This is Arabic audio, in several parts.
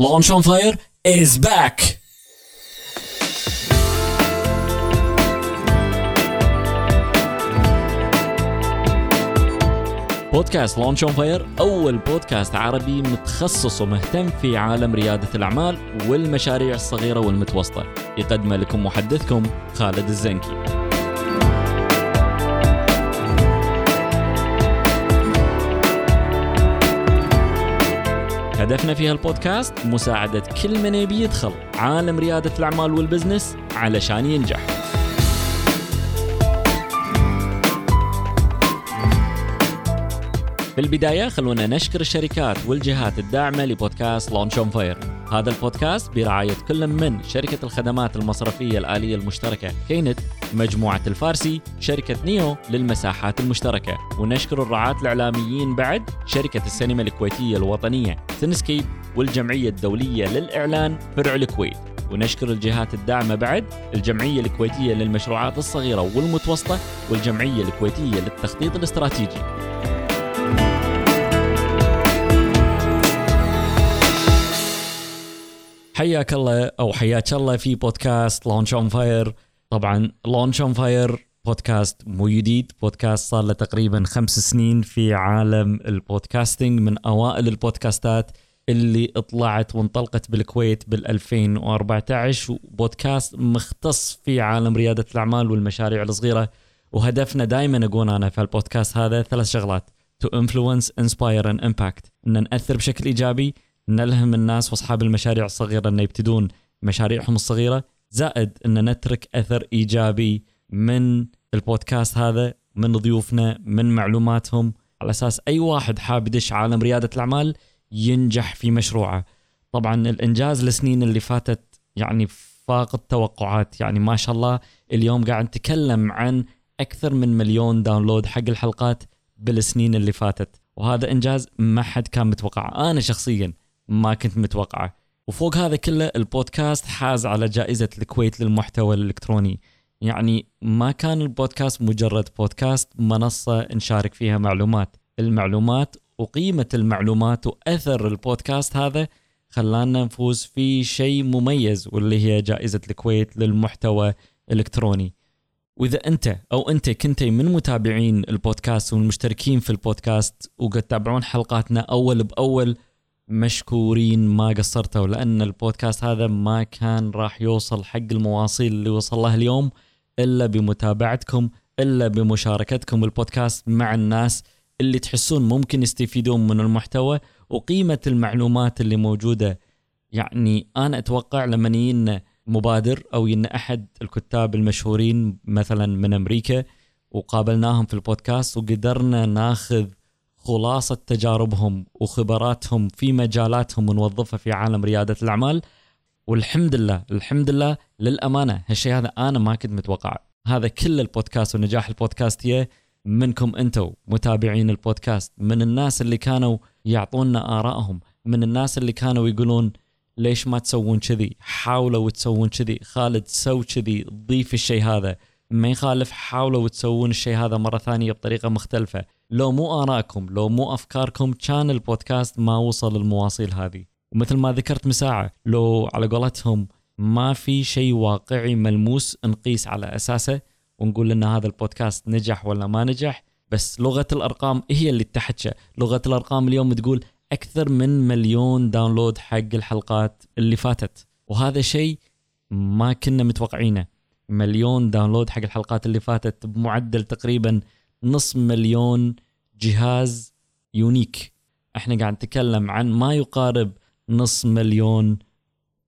Launch on Fire is back! بودكاست Launch on Fire أول بودكاست عربي متخصص ومهتم في عالم ريادة الأعمال والمشاريع الصغيرة والمتوسطة يقدمه لكم محدثكم خالد الزنكي هدفنا في هالبودكاست مساعدة كل من يبي يدخل عالم ريادة الأعمال وال business علشان ينجح. في البداية خلونا نشكر الشركات والجهات الداعمة لبودكاست Launch on Fire هذا البودكاست برعاية كل من شركة الخدمات المصرفية الآلية المشتركة كي نت مجموعة الفارسي شركة نيو للمساحات المشتركة. ونشكر الرعاة الإعلاميين بعد شركة السينما الكويتية الوطنية سينسكيب والجمعية الدولية للإعلان فرع الكويت. ونشكر الجهات الداعمة بعد الجمعية الكويتية للمشروعات الصغيرة والمتوسطة والجمعية الكويتية للتخطيط الاستراتيجي. حياك الله أو حياك الله في بودكاست Launch on Fire طبعا Launch on Fire بودكاست مو جديد. بودكاست صار له تقريبا خمس سنين في عالم ال podcasting من أوائل البودكاستات اللي طلعت وانطلقت بالكويت بال 2014 بودكاست مختص في عالم ريادة الأعمال والمشاريع الصغيرة. وهدفنا دائما أقول أنا في البودكاست هذا ثلاث شغلات. To influence, inspire and impact. إن نأثر بشكل إيجابي نلهم الناس وأصحاب المشاريع الصغيرة إنه يبتدون مشاريعهم الصغيرة. زائد إن نترك أثر إيجابي من البودكاست هذا من ضيوفنا من معلوماتهم. على أساس أي واحد حاب يدش عالم ريادة الأعمال ينجح في مشروعه. طبعا الإنجاز السنين اللي فاتت يعني فاق التوقعات. يعني ما شاء الله اليوم قاعد نتكلم عن أكثر من مليون download حق الحلقات بالسنين اللي فاتت. وهذا إنجاز ما حد كان متوقعه. أنا شخصيا ما كنت متوقعه. وفوق هذا كله البودكاست حاز على جائزة الكويت للمحتوى الإلكتروني. يعني ما كان البودكاست مجرد بودكاست منصة نشارك فيها معلومات. المعلومات وقيمة المعلومات وأثر البودكاست هذا خلانا نفوز في شيء مميز واللي هي جائزة الكويت للمحتوى الإلكتروني. وإذا أنت أو أنت كنت من متابعين البودكاست والمشتركين في البودكاست وقد تتابعون حلقاتنا أول بأول مشكورين ما قصرتوا لأن البودكاست هذا ما كان راح يوصل حق المواصيل اللي وصل له اليوم إلا بمتابعتكم إلا بمشاركتكم البودكاست مع الناس اللي تحسون ممكن يستفيدون من المحتوى وقيمة المعلومات اللي موجودة. يعني أنا أتوقع لما يجينا مبادر أو يجينا أحد الكتاب المشهورين مثلا من أمريكا وقابلناهم في البودكاست وقدرنا ناخذ خلاصة تجاربهم وخبراتهم في مجالاتهم ونوظفها في عالم ريادة الأعمال. والحمد لله الحمد لله للأمانة هالشيء هذا أنا ما كنت متوقع. هذا كل البودكاست ونجاح البودكاست هي منكم أنتم متابعين البودكاست من الناس اللي كانوا يعطونا آرائهم من الناس اللي كانوا يقولون ليش ما تسوون كذي؟ حاولوا تسوون كذي خالد سو كذي ضيف الشيء هذا. ما يخالف حاولوا تسوون الشيء هذا مرة ثانية بطريقة مختلفة. لو مو آرائكم لو مو أفكاركم كان البودكاست ما وصل المواصيل هذه. ومثل ما ذكرت مساعة لو على قولتهم ما في شيء واقعي ملموس نقيس على أساسه ونقول ان هذا البودكاست نجح ولا ما نجح بس لغة الأرقام هي اللي تحكى لغة الأرقام اليوم تقول أكثر من مليون download حق الحلقات اللي فاتت. وهذا شيء ما كنا متوقعينه. مليون download حق الحلقات اللي فاتت بمعدل تقريبا نص مليون جهاز unique. إحنا قاعد نتكلم عن ما يقارب نص مليون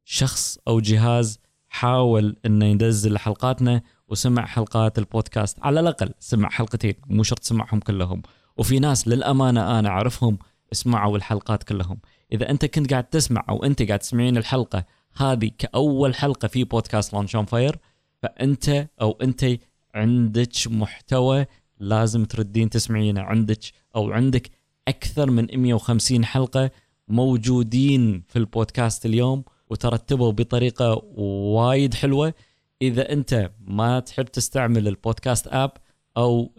شخص أو جهاز حاول إنه ينزل حلقاتنا وسمع حلقات البودكاست. على الأقل سمع حلقتين مو شرط سمعهم كلهم. وفي ناس للأمانة أنا أعرفهم اسمعوا الحلقات كلهم. إذا أنت كنت قاعد تسمع أو أنت قاعد تسمعين الحلقة هذه كأول حلقة في بودكاست Launch on Fire فأنت أو أنت عندك محتوى لازم تردين تسمعينه. عندك أو عندك أكثر من 150 حلقة موجودين في البودكاست اليوم ومرتبة بطريقة وايد حلوة. إذا أنت ما تحب تستعمل البودكاست app أو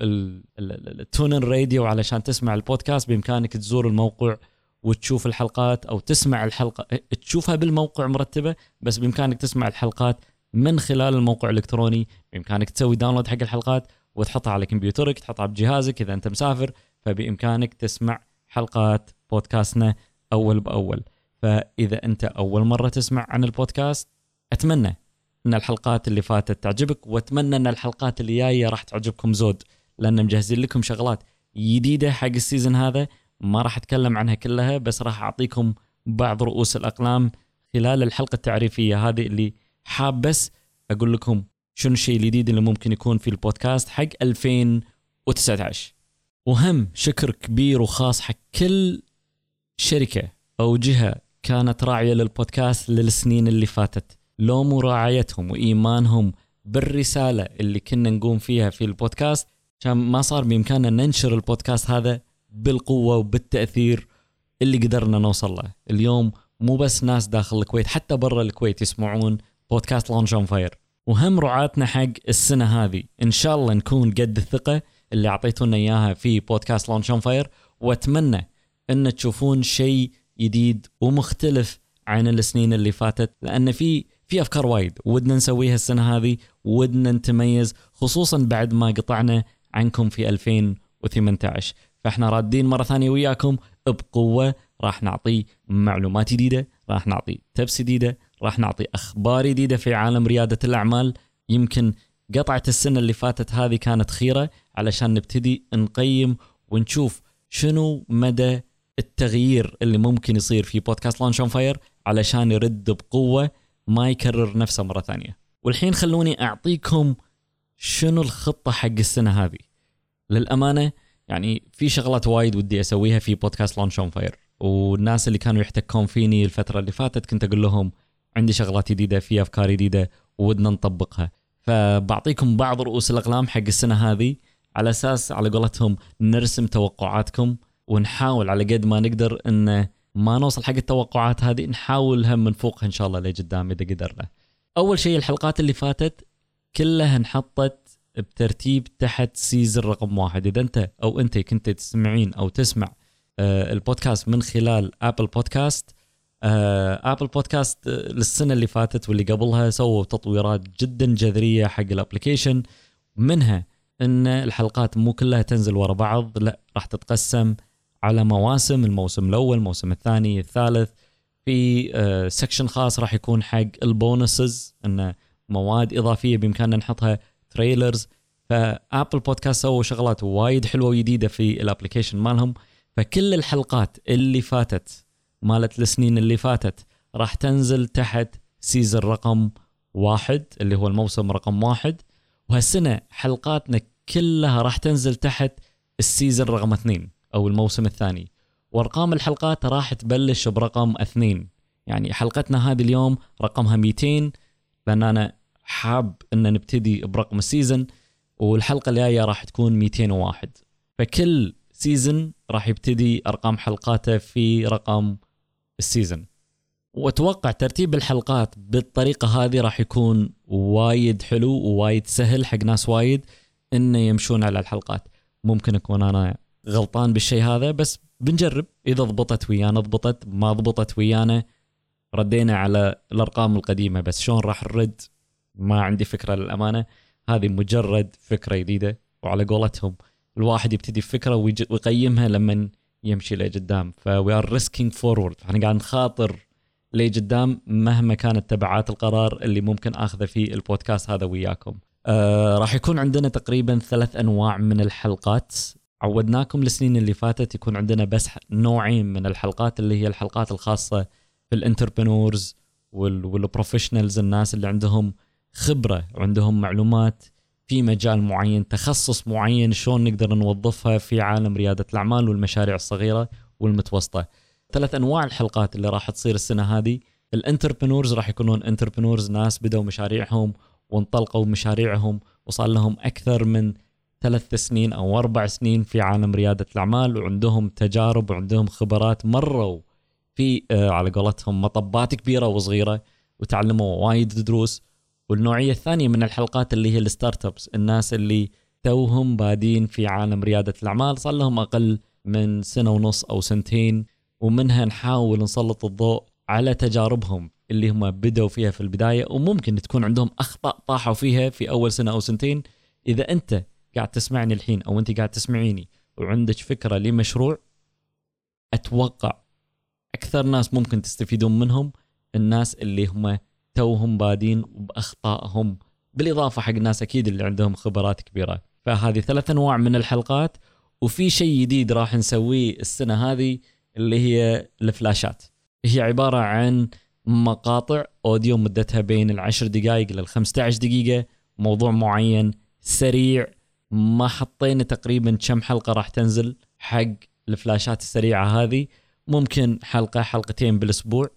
ال TuneIn Radio علشان تسمع البودكاست بإمكانك تزور الموقع وتشوف الحلقات أو تسمع الحلقة تشوفها بالموقع مرتبة بس بإمكانك تسمع الحلقات من خلال الموقع الإلكتروني. بإمكانك تسوي download حق الحلقات وتحطها على كمبيوترك تحطها بجهازك إذا أنت مسافر فبإمكانك تسمع حلقات بودكاستنا أول بأول. فإذا أنت أول مرة تسمع عن البودكاست أتمنى إن الحلقات اللي فاتت تعجبك وأتمنى إن الحلقات اللي جاية راح تعجبكم زود لأن مجهزين لكم شغلات جديدة حق السيزون هذا. ما راح أتكلم عنها كلها بس راح أعطيكم بعض رؤوس الأقلام خلال الحلقة التعريفية هذه اللي حاب بس أقول لكم شنو الشيء الجديد اللي ممكن يكون في البودكاست حق 2019 وهم شكر كبير وخاص حق كل شركة أو جهة كانت راعية للبودكاست للسنين اللي فاتت. لو مو رعايتهم وإيمانهم بالرسالة اللي كنا نقوم فيها في البودكاست. كان ما صار بإمكاننا ننشر البودكاست هذا بالقوة وبالتأثير اللي قدرنا نوصل له. اليوم مو بس ناس داخل الكويت حتى برا الكويت يسمعون بودكاست Launch on Fire. وهم رعاتنا حق السنة هذه. إن شاء الله نكون قد الثقة اللي أعطيتونا إياها في بودكاست Launch on Fire. وأتمنى إن تشوفون شيء جديد ومختلف عن السنين اللي فاتت. لأن في في أفكار وايد ودنا نسويها السنة هذه ودنا نتميز خصوصا بعد ما قطعنا عنكم في 2018 فإحنا رادين مرة ثانية وياكم بقوة. راح نعطي معلومات جديدة راح نعطي tips جديدة راح نعطي أخبار جديدة في عالم ريادة الأعمال. يمكن قطعة السنة اللي فاتت هذه كانت خيرة علشان نبتدي نقيم ونشوف شنو مدى التغيير اللي ممكن يصير في بودكاست Launch on Fire علشان يرد بقوة ما يكرر نفسه مرة ثانية. والحين خلوني أعطيكم شنو الخطة حق السنة هذه. للأمانة يعني في شغلات وايد ودي أسويها في بودكاست Launch on Fire والناس اللي كانوا يحتكون فيني الفترة اللي فاتت كنت أقول لهم عندي شغلات جديدة في أفكار جديدة ودنا نطبقها. فبعطيكم بعض رؤوس الأقلام حق السنة هذه. على أساس على قولتهم نرسم توقعاتكم ونحاول على قد ما نقدر إن ما نوصل حق التوقعات هذه نحاول هم نفوقها إن شاء الله لقدام إذا قدرنا. أول شيء الحلقات اللي فاتت كلها انحطت بترتيب تحت season رقم واحد. إذا أنت أو انت كنت تسمعين أو تسمع آه، البودكاست من خلال Apple Podcast Apple Podcast للسنة اللي فاتت واللي قبلها سووا تطويرات جدا جذرية حق ال application منها إن الحلقات مو كلها تنزل ورا بعض لا راح تتقسم على مواسم الموسم الأول الموسم الثاني الثالث. في section خاص راح يكون حق ال bonuses انه مواد إضافية بإمكاننا نحطها trailers ف Apple Podcast سووا شغلات وايد حلوة وجديدة في ال application مالهم. فكل الحلقات اللي فاتت مالت السنين اللي فاتت راح تنزل تحت season رقم واحد اللي هو الموسم رقم واحد. وهالسنة حلقاتنا كلها راح تنزل تحت ال season رقم اثنين أو الموسم الثاني. وأرقام الحلقات راح تبلش برقم اثنين. يعني حلقتنا هذه اليوم رقمها 200 لأن أنا حاب إن نبتدي برقم ال season والحلقة الجاية راح تكون 201 فكل season راح يبتدي أرقام حلقاته في رقم ال season. وأتوقع ترتيب الحلقات بالطريقة هذه راح يكون وايد حلو ووايد سهل حق ناس وايد إنه يمشون على الحلقات. ممكن أكون أنا غلطان بالشيء هذا بس بنجرب. إذا ضبطت ويانا ضبطت. ما ضبطت ويانا ردينا على الأرقام القديمة. بس شلون راح نرد؟ ما عندي فكرة للأمانة. هذه مجرد فكرة جديدة وعلى قولتهم الواحد يبتدي بفكره ويقيمها لما يمشي لقدام. ف we are risking forward إحنا قاعد نخاطر لقدام مهما كانت تبعات القرار اللي ممكن آخذه في البودكاست هذا وياكم. آه راح يكون عندنا تقريبا ثلاث أنواع من الحلقات. عودناكم السنين اللي فاتت يكون عندنا بس نوعين من الحلقات اللي هي الحلقات الخاصة بال entrepreneurs وال professionals الناس اللي عندهم خبرة وعندهم معلومات. في مجال معين تخصص معين شلون نقدر نوظفها في عالم ريادة الأعمال والمشاريع الصغيرة والمتوسطة. ثلاث أنواع الحلقات اللي راح تصير السنة هذه. ال entrepreneurs راح يكونون entrepreneurs ناس بدأوا مشاريعهم وانطلقوا مشاريعهم وصار لهم أكثر من ثلاث سنين أو أربع سنين في عالم ريادة الأعمال وعندهم تجارب وعندهم خبرات مروا في آه على قولتهم مطبات كبيرة وصغيرة وتعلموا وايد دروس. والنوعية الثانية من الحلقات اللي هي ال startups الناس اللي توهم بادين في عالم ريادة الأعمال صار لهم أقل من سنة ونص أو سنتين ومنها نحاول نسلط الضوء على تجاربهم اللي هم بدوا فيها في البداية وممكن تكون عندهم أخطاء طاحوا فيها في أول سنة أو سنتين. إذا أنت قاعد تسمعني الحين أو أنت قاعد تسمعيني وعندك فكرة لمشروع أتوقع أكثر ناس ممكن تستفيدون منهم الناس اللي هم توهم بادين باخطائهم بالإضافة حق الناس أكيد اللي عندهم خبرات كبيرة. فهذه ثلاث أنواع من الحلقات وفي شيء جديد راح نسويه السنة هذه اللي هي الفلاشات. هي عبارة عن مقاطع أوديو مدتها بين العشر دقائق لل 15 دقيقة. موضوع معين سريع ما حطينا تقريبا كم حلقة راح تنزل حق الفلاشات السريعة هذه. ممكن حلقة حلقتين بالأسبوع.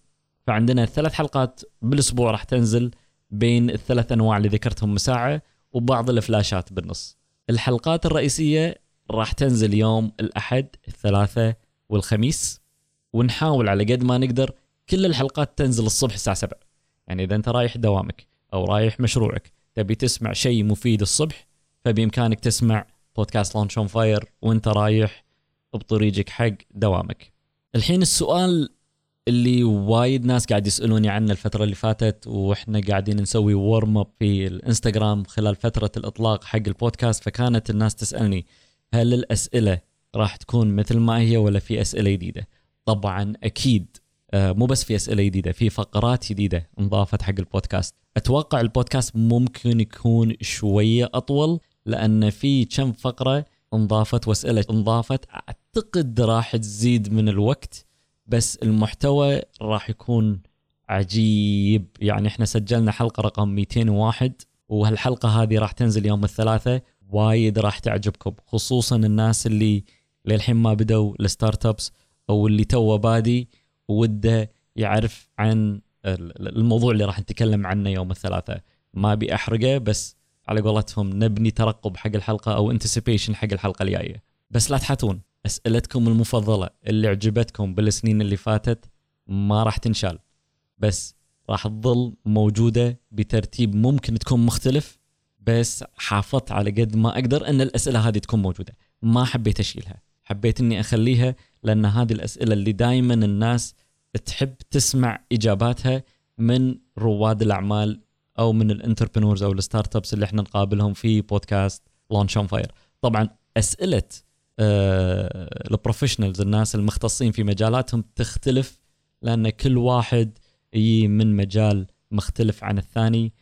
فعندنا ثلاث حلقات بالأسبوع راح تنزل بين الثلاث أنواع اللي ذكرتهم مساعة وبعض الفلاشات بالنص. الحلقات الرئيسية راح تنزل يوم الأحد الثلاثاء والخميس ونحاول على قد ما نقدر كل الحلقات تنزل الصبح الساعة 7 يعني إذا أنت رايح دوامك أو رايح مشروعك تبي تسمع شيء مفيد الصبح فبإمكانك تسمع بودكاست Launch on Fire وأنت رايح بطريقك حق دوامك. الحين السؤال اللي وايد ناس قاعد يسألوني عنه الفترة اللي فاتت وإحنا قاعدين نسوي warm up في الإنستغرام خلال فترة الإطلاق حق البودكاست فكانت الناس تسألني هل الأسئلة راح تكون مثل ما هي ولا في أسئلة جديدة؟ طبعا أكيد آه، مو بس في أسئلة جديدة في فقرات جديدة انضافت حق البودكاست. أتوقع البودكاست ممكن يكون شوية أطول لأن في كم فقرة انضافت وأسئلة انضافت أعتقد راح تزيد من الوقت. بس المحتوى راح يكون عجيب. يعني إحنا سجلنا حلقة رقم 201 وهالحلقة هذه راح تنزل يوم الثلاثاء وايد راح تعجبكم خصوصا الناس اللي للحين ما بدوا ال startups أو اللي تو بادي وده يعرف عن الموضوع اللي راح نتكلم عنه يوم الثلاثاء ما أبي أحرقه بس على قولتهم نبني ترقب حق الحلقة أو anticipation حق الحلقة الجاية. بس لا تحاتون. أسئلتكم المفضلة اللي عجبتكم بالسنين اللي فاتت ما راح تنشال. بس راح تظل موجودة بترتيب ممكن تكون مختلف بس حافظت على قد ما أقدر إن الأسئلة هذه تكون موجودة. ما حبيت أشيلها. حبيت إني أخليها لأن هذه الأسئلة اللي دائما الناس تحب تسمع إجاباتها من رواد الأعمال أو من ال entrepreneurs أو ال startups اللي إحنا نقابلهم في بودكاست Launch on Fire طبعا أسئلة ال professionals الناس المختصين في مجالاتهم تختلف لأن كل واحد يجي من مجال مختلف عن الثاني.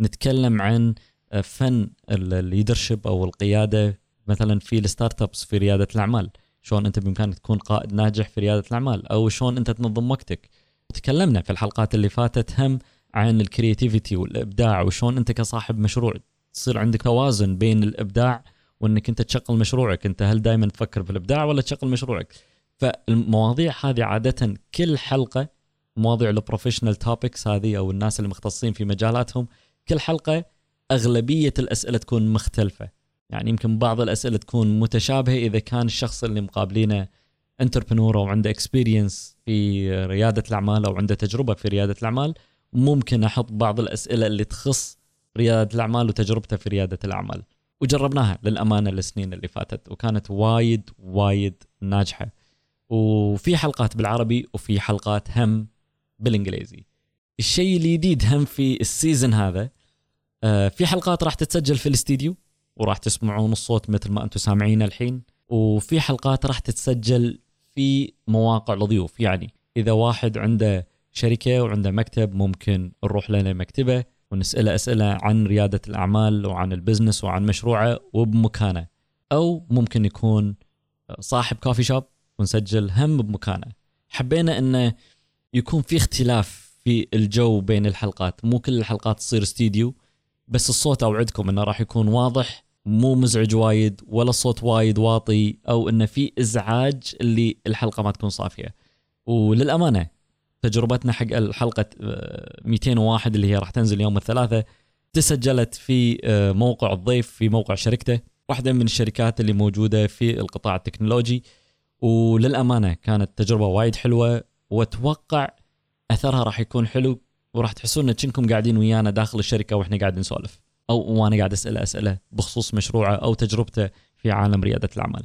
نتكلم عن آه، فن ال leadership أو القيادة مثلا في ال startups في ريادة الأعمال. شلون أنت بإمكانك تكون قائد ناجح في ريادة الأعمال أو شلون أنت تنظم وقتك. تكلمنا في الحلقات اللي فاتت هم عن ال creativity والإبداع وشلون أنت كصاحب مشروع تصير عندك توازن بين الإبداع وإنك أنت تشغل مشروعك. أنت هل دائما تفكر في الإبداع ولا تشغل مشروعك؟ فالمواضيع هذه عادة كل حلقة مواضيع ال professional topics هذه أو الناس المختصين في مجالاتهم كل حلقة أغلبية الأسئلة تكون مختلفة. يعني يمكن بعض الأسئلة تكون متشابهة إذا كان الشخص اللي مقابلينه entrepreneur أو عنده experience في ريادة الأعمال أو عنده تجربة في ريادة الأعمال. ممكن أحط بعض الأسئلة اللي تخص ريادة الأعمال وتجربته في ريادة الأعمال. وجربناها للأمانة السنين اللي فاتت وكانت وايد وايد ناجحة. وفي حلقات بالعربي وفي حلقات هم بالإنجليزي. الشيء الجديد هم في السيزون هذا آه، في حلقات راح تتسجل في الاستديو وراح تسمعون الصوت مثل ما أنتم سامعين الحين. وفي حلقات راح تتسجل في مواقع الضيوف يعني إذا واحد عنده شركة وعنده مكتب ممكن نروح لنا مكتبه ونسأله أسئلة عن ريادة الأعمال وعن ال business وعن مشروعه وبمكانه. أو ممكن يكون صاحب coffee shop ونسجل هم بمكانه. حبينا إنه يكون في اختلاف في الجو بين الحلقات. مو كل الحلقات تصير استديو بس الصوت أوعدكم إنه راح يكون واضح مو مزعج وايد ولا الصوت وايد واطي أو إنه في إزعاج اللي الحلقة ما تكون صافية. وللأمانة تجربتنا حق الحلقة 201 آه، اللي هي راح تنزل يوم الثلاثاء تسجلت في آه، موقع الضيف في موقع شركته واحدة من الشركات اللي موجودة في القطاع التكنولوجي وللأمانة كانت تجربة وايد حلوة وأتوقع أثرها راح يكون حلو وراح تحسون انكم قاعدين ويانا داخل الشركة وإحنا قاعدين نسولف أو وأنا قاعد أسأل أسئلة بخصوص مشروعه أو تجربته في عالم ريادة الأعمال.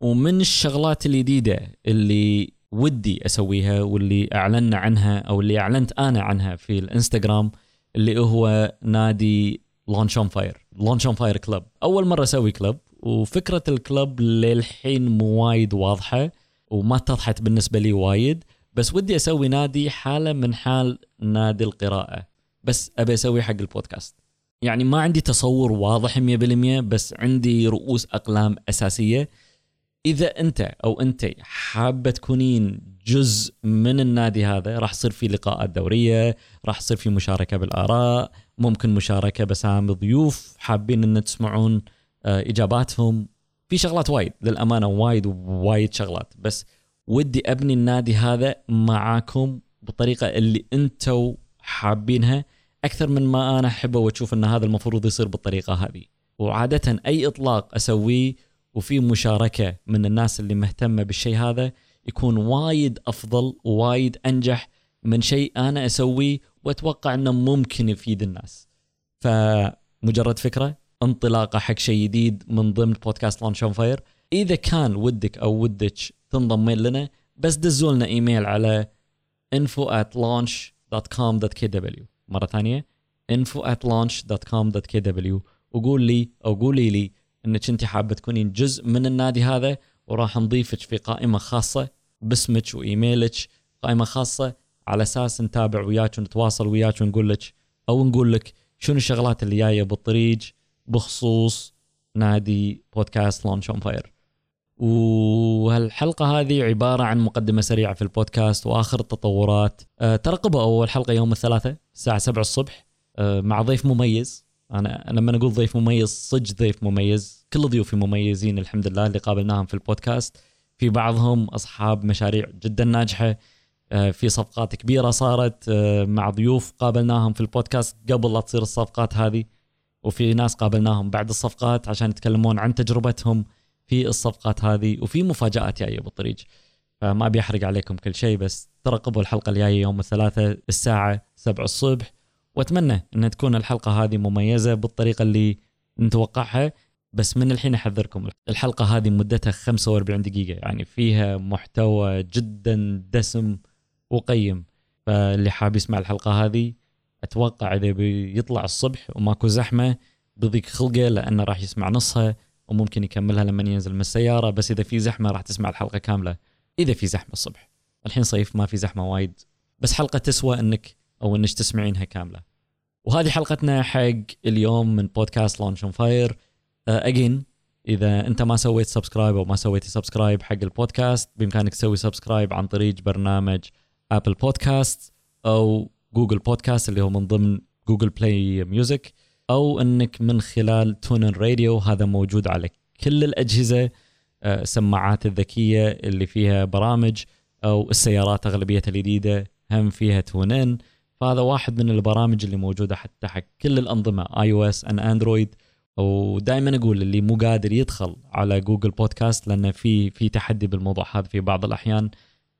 ومن الشغلات الجديدة اللي ودي أسويها واللي اعلنا عنها أو اللي أعلنت أنا عنها في الإنستغرام اللي هو نادي Launch on Fire Launch on Fire Club أول مرة أسوي club وفكرة ال club للحين مو وايد واضحة وما اتضحت بالنسبة لي وايد. بس ودي أسوي نادي حاله من حال نادي القراءة. بس أبي أسوي حق البودكاست. يعني ما عندي تصور واضح 100% بس عندي رؤوس أقلام أساسية. إذا أنت أو أنت حابة تكونين جزء من النادي هذا راح يصير في لقاءات دورية راح يصير في مشاركة بالآراء ممكن مشاركة بسام ضيوف حابين إن تسمعون آه، إجاباتهم. في شغلات وايد للأمانة وايد وايد شغلات. بس ودي أبني النادي هذا معاكم بالطريقة اللي أنتم حابينها أكثر من ما أنا أحبه وأشوف إن هذا المفروض يصير بالطريقة هذه. وعادة أي إطلاق أسويه وفي مشاركة من الناس اللي مهتمة بالشيء هذا يكون وايد أفضل ووايد أنجح من شيء أنا أسويه وأتوقع إنه ممكن يفيد الناس. فمجرد فكرة انطلاقة حق شيء جديد من ضمن بودكاست Launch on Fire إذا كان ودك أو ودك تنضمين لنا بس دزوا لنا إيميل على info at launch.com.kw مرة ثانية info at launch.com.kw وقول لي أو قولي لي انك انت حابة تكونين جزء من النادي هذا وراح نضيفك في قائمة خاصة باسمك وإيميلك. قائمة خاصة على أساس نتابع وياك ونتواصل وياك ونقول لك أو نقول لك شنو الشغلات اللي جاية بالطريق بخصوص نادي بودكاست Launch on Fire وهالحلقة هذه عبارة عن مقدمة سريعة في البودكاست وآخر التطورات. أه ترقبوا أول حلقة يوم الثلاثاء الساعة 7 الصبح. أه مع ضيف مميز. أنا لما أقول ضيف مميز صج ضيف مميز. كل ضيوفي مميزين الحمد لله اللي قابلناهم في البودكاست. في بعضهم أصحاب مشاريع جدا ناجحة. آه، في صفقات كبيرة صارت آه، مع ضيوف قابلناهم في البودكاست قبل لا تصير الصفقات هذه. وفي ناس قابلناهم بعد الصفقات عشان يتكلمون عن تجربتهم في الصفقات هذه وفي مفاجآت جاية بالطريق فما أبي أحرق عليكم كل شيء بس ترقبوا الحلقة الجاية يوم الثلاثاء الساعة 7 الصبح وأتمنى أن تكون الحلقة هذه مميزة بالطريقة اللي نتوقعها بس من الحين أحذركم الحلقة هذه مدتها 45 دقيقة يعني فيها محتوى جدا دسم وقيم. فاللي حاب يسمع الحلقة هذه أتوقع إذا بيطلع الصبح وماكو زحمة بيضيق خلقه لأنه راح يسمع نصها وممكن يكملها لما ينزل من السيارة بس إذا في زحمة راح تسمع الحلقة كاملة إذا في زحمة الصبح. الحين صيف ما في زحمة وايد بس حلقة تسوى إنك أو إنك تسمعينها كاملة. وهذه حلقتنا حق اليوم من بودكاست Launch on Fire again إذا أنت ما سويت subscribe أو ما سويتي subscribe حق البودكاست بإمكانك تسوي subscribe عن طريق برنامج Apple Podcast أو Google Podcast اللي هو من ضمن Google Play Music أو إنك من خلال TuneIn Radio هذا موجود على كل الأجهزة السماعات آه، الذكية اللي فيها برامج أو السيارات أغلبيتها الجديدة هم فيها TuneIn فهذا واحد من البرامج اللي موجودة حتى حق كل الأنظمة iOS and Android ودائما أقول اللي مو قادر يدخل على Google Podcast لأن في في تحدي بالموضوع هذا في بعض الأحيان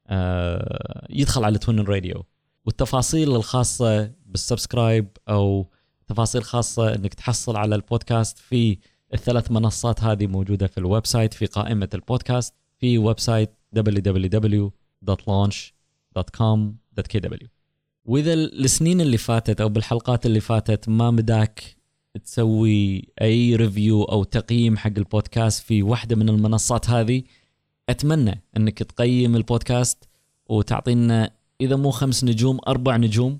آه، يدخل على TuneIn Radio والتفاصيل الخاصة بال subscribe أو تفاصيل خاصة إنك تحصل على البودكاست في الثلاث منصات هذه موجودة في ال website في قائمة البودكاست في website www.launch.com.kw وإذا السنين اللي فاتت أو بالحلقات اللي فاتت ما مداك تسوي أي review أو تقييم حق البودكاست في واحدة من المنصات هذه أتمنى إنك تقيم البودكاست وتعطينا إذا مو خمس نجوم أربع نجوم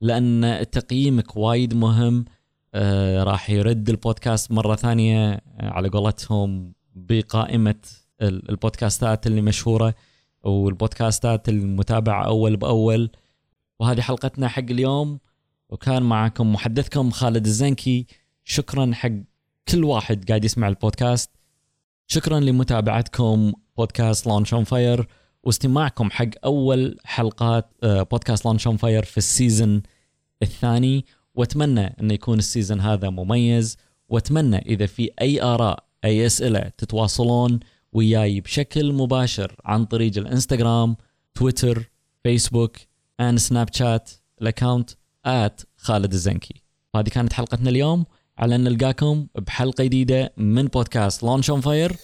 لأن تقييمك وايد مهم آه راح يرد البودكاست مرة ثانية آه على قولتهم بقائمة البودكاستات اللي مشهورة والبودكاستات المتابعة أول بأول. وهذه حلقتنا حق اليوم. وكان معكم محدثكم خالد الزنكي. شكرا حق كل واحد قاعد يسمع البودكاست. شكرا لمتابعتكم بودكاست Launch on Fire واستماعكم حق أول حلقات آه، بودكاست Launch on Fire في ال season الثاني. وأتمنى انه يكون ال season هذا مميز. وأتمنى إذا في أي آراء أي أسئلة تتواصلون وياي بشكل مباشر عن طريق الإنستغرام تويتر فيسبوك and سناب شات ال account at خالد الزنكي هذه كانت حلقتنا اليوم. على أن نلقاكم بحلقة جديدة من بودكاست Launch on Fire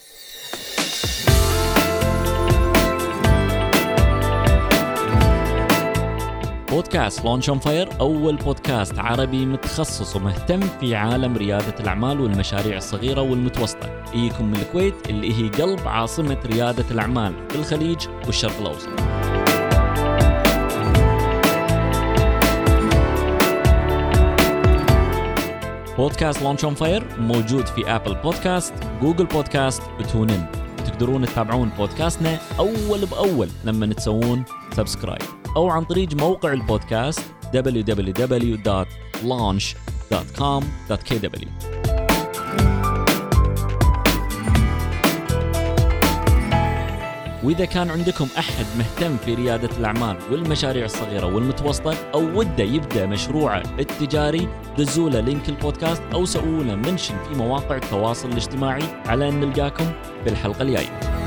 بودكاست Launch on Fire أول بودكاست عربي متخصص ومهتم في عالم ريادة الأعمال والمشاريع الصغيرة والمتوسطة. إليكم من الكويت اللي هي قلب عاصمة ريادة الأعمال في الخليج والشرق الأوسط. بودكاست Launch on Fire موجود في Apple Podcasts Google Podcasts و TuneIn تقدرون تتابعون بودكاستنا أول بأول لما تسوون subscribe أو عن طريق موقع البودكاست www.launch.com.kw وإذا كان عندكم أحد مهتم في ريادة الأعمال والمشاريع الصغيرة والمتوسطة أو وده يبدأ مشروعه التجاري دزوا له لينك البودكاست أو سووا له منشن في مواقع التواصل الاجتماعي. على أن نلقاكم في الحلقة الجاية.